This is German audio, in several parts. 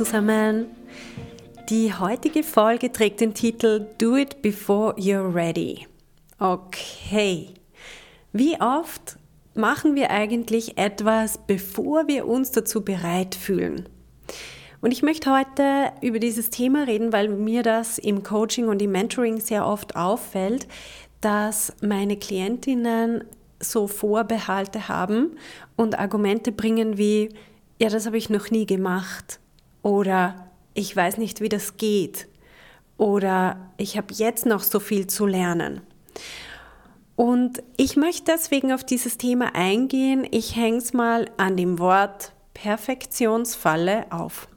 Zusammen. Die heutige Folge trägt den Titel Do It Before You're Ready. Okay. Wie oft machen wir eigentlich etwas, bevor wir uns dazu bereit fühlen? Und ich möchte heute über dieses Thema reden, weil mir das im Coaching und im Mentoring sehr oft auffällt, dass meine Klientinnen so Vorbehalte haben und Argumente bringen wie, ja, das habe ich noch nie gemacht oder ich weiß nicht, wie das geht oder ich habe jetzt noch so viel zu lernen. Und ich möchte deswegen auf dieses Thema eingehen. Ich hänge es mal an dem Wort Perfektionsfalle auf.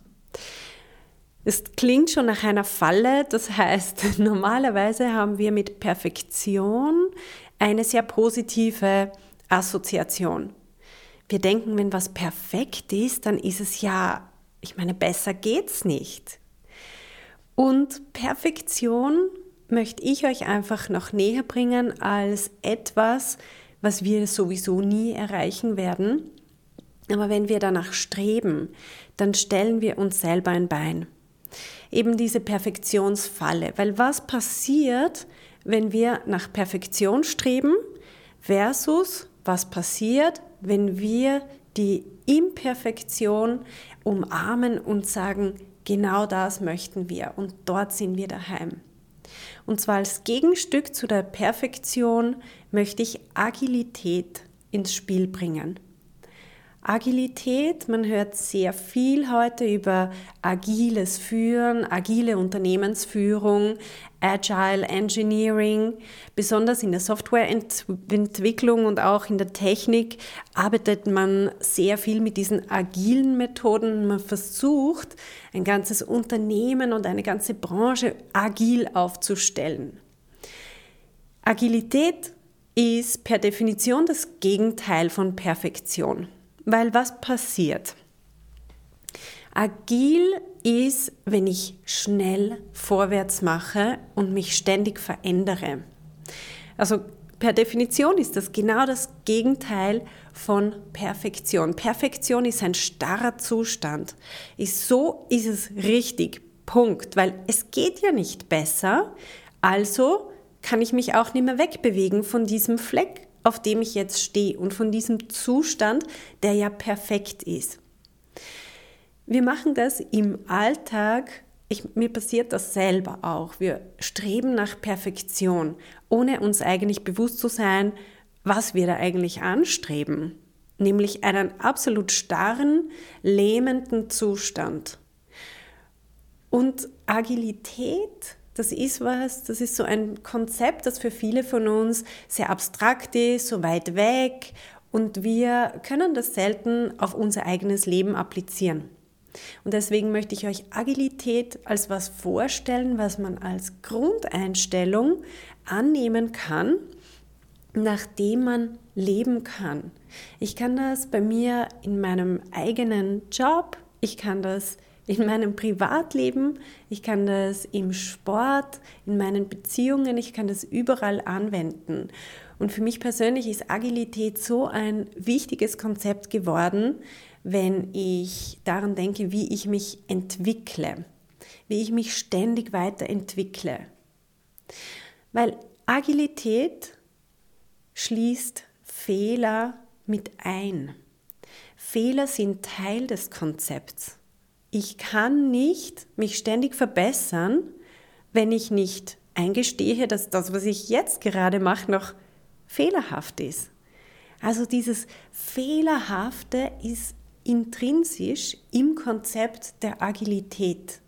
Es klingt schon nach einer Falle, das heißt, normalerweise haben wir mit Perfektion eine sehr positive Assoziation. Wir denken, wenn was perfekt ist, dann ist es ja ich meine, besser geht's nicht. Und Perfektion möchte ich euch einfach noch näher bringen als etwas, was wir sowieso nie erreichen werden. Aber wenn wir danach streben, dann stellen wir uns selber ein Bein. Eben diese Perfektionsfalle. Weil was passiert, wenn wir nach Perfektion streben versus was passiert, wenn wir die Imperfektion umarmen und sagen, genau das möchten wir und dort sind wir daheim. Und zwar als Gegenstück zu der Perfektion möchte ich Agilität ins Spiel bringen. Agilität, man hört sehr viel heute über agiles Führen, agile Unternehmensführung, Agile Engineering. Besonders in der Softwareentwicklung und auch in der Technik arbeitet man sehr viel mit diesen agilen Methoden. Man versucht, ein ganzes Unternehmen und eine ganze Branche agil aufzustellen. Agilität ist per Definition das Gegenteil von Perfektion. Weil was passiert? Agil ist, wenn ich schnell vorwärts mache und mich ständig verändere. Also per Definition ist das genau das Gegenteil von Perfektion. Perfektion ist ein starrer Zustand. Ist so ist es richtig. Punkt. Weil es geht ja nicht besser. Also kann ich mich auch nicht mehr wegbewegen von diesem Fleck auf dem ich jetzt stehe und von diesem Zustand, der ja perfekt ist. Wir machen das im Alltag, ich, mir passiert das selber auch. Wir streben nach Perfektion, ohne uns eigentlich bewusst zu sein, was wir da eigentlich anstreben, nämlich einen absolut starren, lähmenden Zustand. Und Agilität das ist was, das ist so ein Konzept, das für viele von uns sehr abstrakt ist, so weit weg und wir können das selten auf unser eigenes Leben applizieren. Und deswegen möchte ich euch Agilität als was vorstellen, was man als Grundeinstellung annehmen kann, nachdem man leben kann. Ich kann das bei mir in meinem eigenen Job, ich kann das in meinem Privatleben, ich kann das im Sport, in meinen Beziehungen, ich kann das überall anwenden. Und für mich persönlich ist Agilität so ein wichtiges Konzept geworden, wenn ich daran denke, wie ich mich entwickle, wie ich mich ständig weiterentwickle. Weil Agilität schließt Fehler mit ein. Fehler sind Teil des Konzepts ich kann nicht mich ständig verbessern, wenn ich nicht eingestehe, dass das, was ich jetzt gerade mache, noch fehlerhaft ist. Also dieses Fehlerhafte ist intrinsisch im Konzept der Agilität.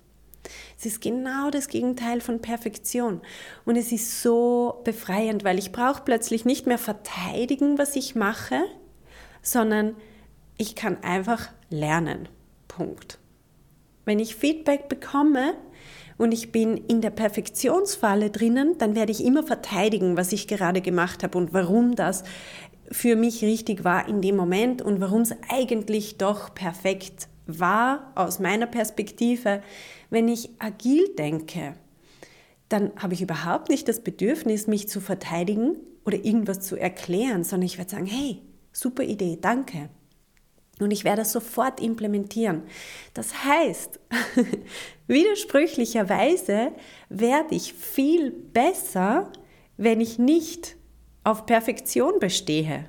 Es ist genau das Gegenteil von Perfektion. Und es ist so befreiend, weil ich brauche plötzlich nicht mehr verteidigen, was ich mache, sondern ich kann einfach lernen. Punkt. Wenn ich Feedback bekomme und ich bin in der Perfektionsfalle drinnen, dann werde ich immer verteidigen, was ich gerade gemacht habe und warum das für mich richtig war in dem Moment und warum es eigentlich doch perfekt war aus meiner Perspektive. Wenn ich agil denke, dann habe ich überhaupt nicht das Bedürfnis, mich zu verteidigen oder irgendwas zu erklären, sondern ich werde sagen, hey, super Idee, danke. Und ich werde das sofort implementieren. Das heißt, widersprüchlicherweise werde ich viel besser, wenn ich nicht auf Perfektion bestehe.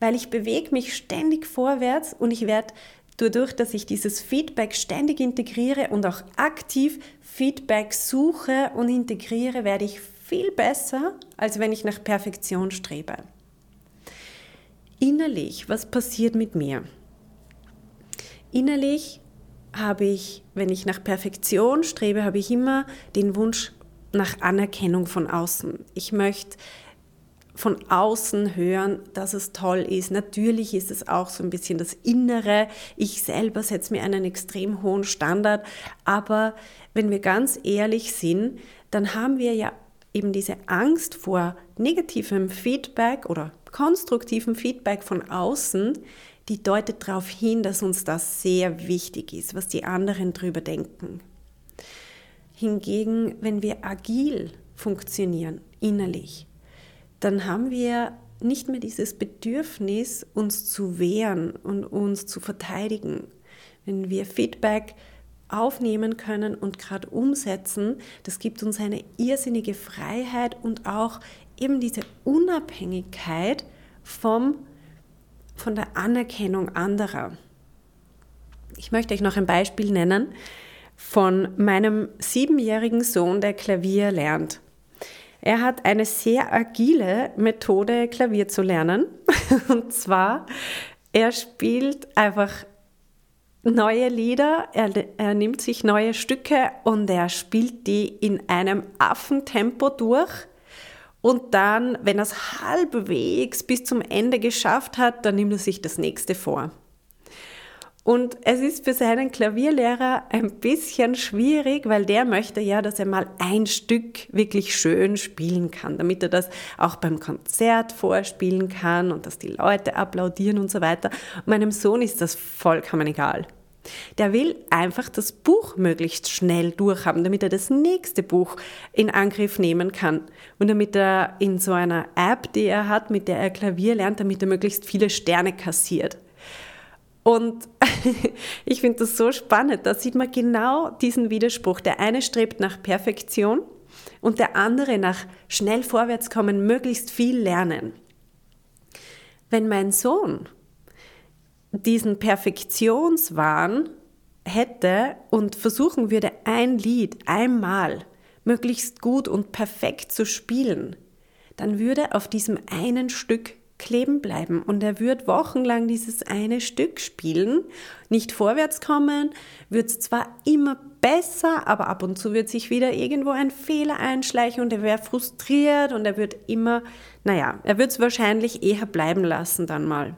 Weil ich bewege mich ständig vorwärts und ich werde dadurch, dass ich dieses Feedback ständig integriere und auch aktiv Feedback suche und integriere, werde ich viel besser, als wenn ich nach Perfektion strebe. Innerlich, was passiert mit mir? Innerlich habe ich, wenn ich nach Perfektion strebe, habe ich immer den Wunsch nach Anerkennung von außen. Ich möchte von außen hören, dass es toll ist. Natürlich ist es auch so ein bisschen das Innere. Ich selber setze mir einen extrem hohen Standard. Aber wenn wir ganz ehrlich sind, dann haben wir ja eben diese Angst vor negativem Feedback oder konstruktivem Feedback von außen, die deutet darauf hin, dass uns das sehr wichtig ist, was die anderen drüber denken. Hingegen, wenn wir agil funktionieren, innerlich, dann haben wir nicht mehr dieses Bedürfnis, uns zu wehren und uns zu verteidigen. Wenn wir Feedback aufnehmen können und gerade umsetzen, das gibt uns eine irrsinnige Freiheit und auch eben diese Unabhängigkeit vom, von der Anerkennung anderer. Ich möchte euch noch ein Beispiel nennen von meinem siebenjährigen Sohn, der Klavier lernt. Er hat eine sehr agile Methode, Klavier zu lernen. Und zwar, er spielt einfach neue Lieder, er, er, nimmt sich neue Stücke und er spielt die in einem Affentempo durch. Und dann, wenn er es halbwegs bis zum Ende geschafft hat, dann nimmt er sich das nächste vor. Und es ist für seinen Klavierlehrer ein bisschen schwierig, weil der möchte ja, dass er mal ein Stück wirklich schön spielen kann, damit er das auch beim Konzert vorspielen kann und dass die Leute applaudieren und so weiter. Meinem Sohn ist das vollkommen egal. Der will einfach das Buch möglichst schnell durchhaben, damit er das nächste Buch in Angriff nehmen kann. Und damit er in so einer App, die er hat, mit der er Klavier lernt, damit er möglichst viele Sterne kassiert. Und ich finde das so spannend. Da sieht man genau diesen Widerspruch. Der eine strebt nach Perfektion und der andere nach schnell vorwärtskommen, möglichst viel lernen. Wenn mein Sohn diesen Perfektionswahn hätte und versuchen würde, ein Lied einmal möglichst gut und perfekt zu spielen, dann würde auf diesem einen Stück kleben bleiben und er wird wochenlang dieses eine Stück spielen, nicht vorwärts kommen, wird es zwar immer besser, aber ab und zu wird sich wieder irgendwo ein Fehler einschleichen und er wäre frustriert und er wird immer, naja, er wird es wahrscheinlich eher bleiben lassen dann mal.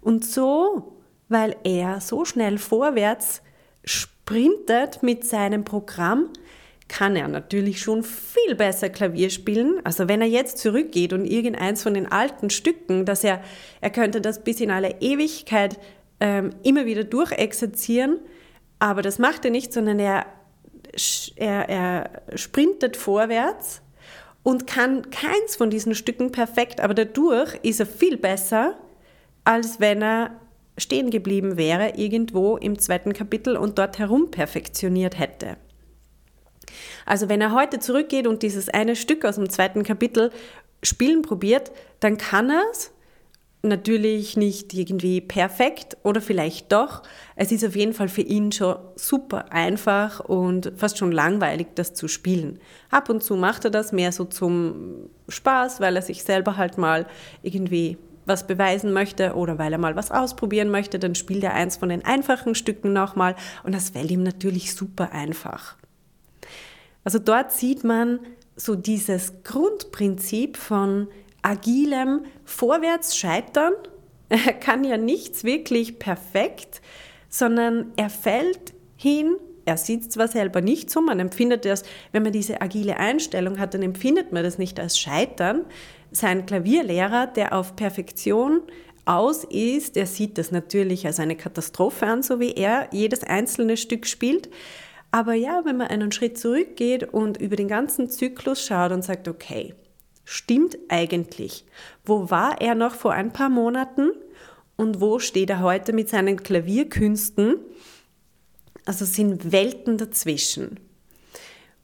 Und so, weil er so schnell vorwärts sprintet mit seinem Programm, kann er natürlich schon viel besser Klavier spielen. Also wenn er jetzt zurückgeht und irgendeins von den alten Stücken, dass er, er könnte das bis in alle Ewigkeit ähm, immer wieder durchexerzieren, aber das macht er nicht, sondern er, er, er sprintet vorwärts und kann keins von diesen Stücken perfekt, aber dadurch ist er viel besser, als wenn er stehen geblieben wäre irgendwo im zweiten Kapitel und dort herum perfektioniert hätte. Also wenn er heute zurückgeht und dieses eine Stück aus dem zweiten Kapitel spielen probiert, dann kann er es. Natürlich nicht irgendwie perfekt oder vielleicht doch. Es ist auf jeden Fall für ihn schon super einfach und fast schon langweilig, das zu spielen. Ab und zu macht er das mehr so zum Spaß, weil er sich selber halt mal irgendwie was beweisen möchte oder weil er mal was ausprobieren möchte, dann spielt er eins von den einfachen Stücken nochmal und das fällt ihm natürlich super einfach. Also dort sieht man so dieses Grundprinzip von agilem Vorwärtsscheitern. Er kann ja nichts wirklich perfekt, sondern er fällt hin. Er sieht zwar selber nicht so, man empfindet das, wenn man diese agile Einstellung hat, dann empfindet man das nicht als Scheitern. Sein Klavierlehrer, der auf Perfektion aus ist, der sieht das natürlich als eine Katastrophe an, so wie er jedes einzelne Stück spielt. Aber ja, wenn man einen Schritt zurückgeht und über den ganzen Zyklus schaut und sagt, okay, stimmt eigentlich? Wo war er noch vor ein paar Monaten und wo steht er heute mit seinen Klavierkünsten? Also sind Welten dazwischen.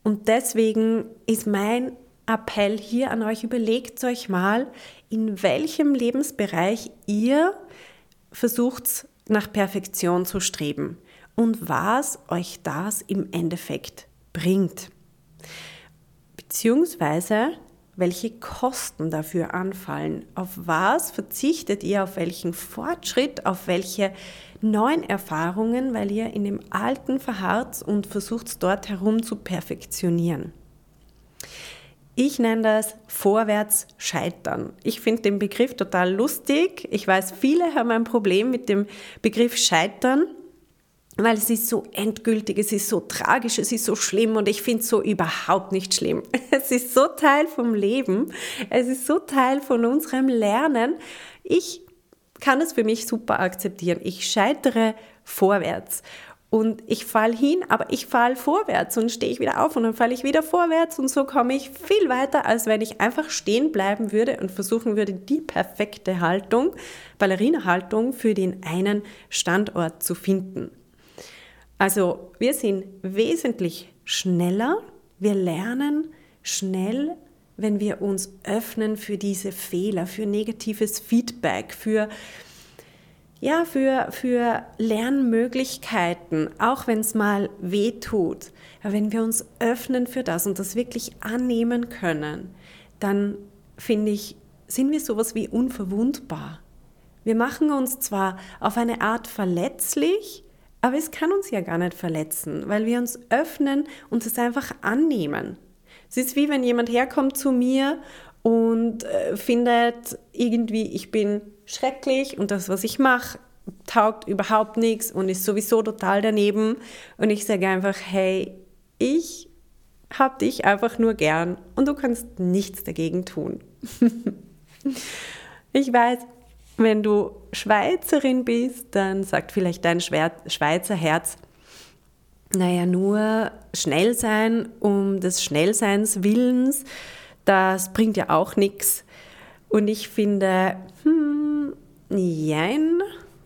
Und deswegen ist mein Appell hier an euch, überlegt euch mal, in welchem Lebensbereich ihr versucht nach Perfektion zu streben und was euch das im Endeffekt bringt. Beziehungsweise welche Kosten dafür anfallen. Auf was verzichtet ihr, auf welchen Fortschritt, auf welche neuen Erfahrungen, weil ihr in dem Alten verharrt und versucht dort herum zu perfektionieren. Ich nenne das vorwärts scheitern. Ich finde den Begriff total lustig. Ich weiß, viele haben ein Problem mit dem Begriff scheitern weil es ist so endgültig, es ist so tragisch, es ist so schlimm und ich finde es so überhaupt nicht schlimm. Es ist so Teil vom Leben, es ist so Teil von unserem Lernen. Ich kann es für mich super akzeptieren. Ich scheitere vorwärts und ich falle hin, aber ich falle vorwärts und stehe ich wieder auf und dann falle ich wieder vorwärts und so komme ich viel weiter, als wenn ich einfach stehen bleiben würde und versuchen würde, die perfekte Haltung, Ballerina-Haltung für den einen Standort zu finden. Also wir sind wesentlich schneller, wir lernen schnell, wenn wir uns öffnen für diese Fehler, für negatives Feedback, für ja, für, für Lernmöglichkeiten, auch wenn es mal weh tut. Wenn wir uns öffnen für das und das wirklich annehmen können, dann finde ich, sind wir sowas wie unverwundbar. Wir machen uns zwar auf eine Art verletzlich, aber es kann uns ja gar nicht verletzen, weil wir uns öffnen und es einfach annehmen. Es ist wie wenn jemand herkommt zu mir und äh, findet irgendwie, ich bin schrecklich und das, was ich mache, taugt überhaupt nichts und ist sowieso total daneben. Und ich sage einfach, hey, ich habe dich einfach nur gern und du kannst nichts dagegen tun. ich weiß, wenn du Schweizerin bist, dann sagt vielleicht dein Schweizer Herz, naja, nur schnell sein um des Schnellseins Willens, das bringt ja auch nichts. Und ich finde, hm, jein,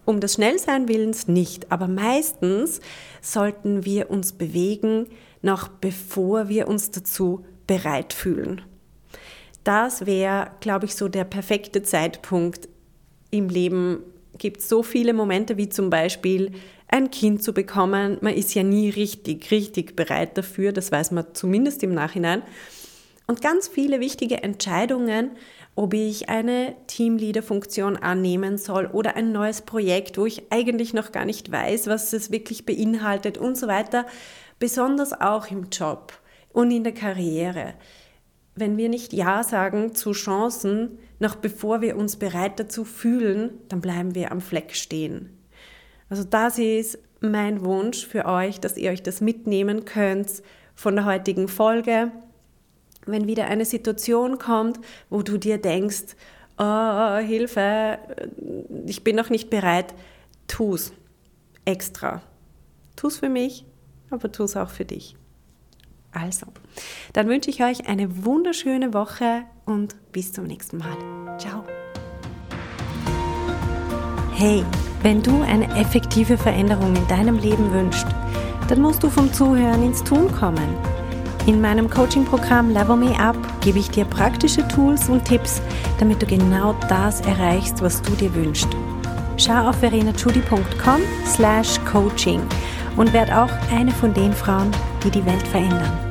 um des Schnellsein Willens nicht. Aber meistens sollten wir uns bewegen, noch bevor wir uns dazu bereit fühlen. Das wäre, glaube ich, so der perfekte Zeitpunkt, im Leben gibt es so viele Momente wie zum Beispiel ein Kind zu bekommen. Man ist ja nie richtig, richtig bereit dafür, das weiß man zumindest im Nachhinein. Und ganz viele wichtige Entscheidungen, ob ich eine Teamleader-Funktion annehmen soll oder ein neues Projekt, wo ich eigentlich noch gar nicht weiß, was es wirklich beinhaltet und so weiter, besonders auch im Job und in der Karriere. Wenn wir nicht Ja sagen zu Chancen, noch bevor wir uns bereit dazu fühlen, dann bleiben wir am Fleck stehen. Also das ist mein Wunsch für euch, dass ihr euch das mitnehmen könnt von der heutigen Folge. Wenn wieder eine Situation kommt, wo du dir denkst, oh, Hilfe, ich bin noch nicht bereit, tu's extra. Tu's für mich, aber tu's auch für dich. Also, dann wünsche ich euch eine wunderschöne Woche und bis zum nächsten Mal. Ciao. Hey, wenn du eine effektive Veränderung in deinem Leben wünschst, dann musst du vom Zuhören ins Tun kommen. In meinem Coaching-Programm Level Me Up gebe ich dir praktische Tools und Tipps, damit du genau das erreichst, was du dir wünschst. Schau auf verenachudi.com slash coaching und werd auch eine von den Frauen, die die Welt verändern.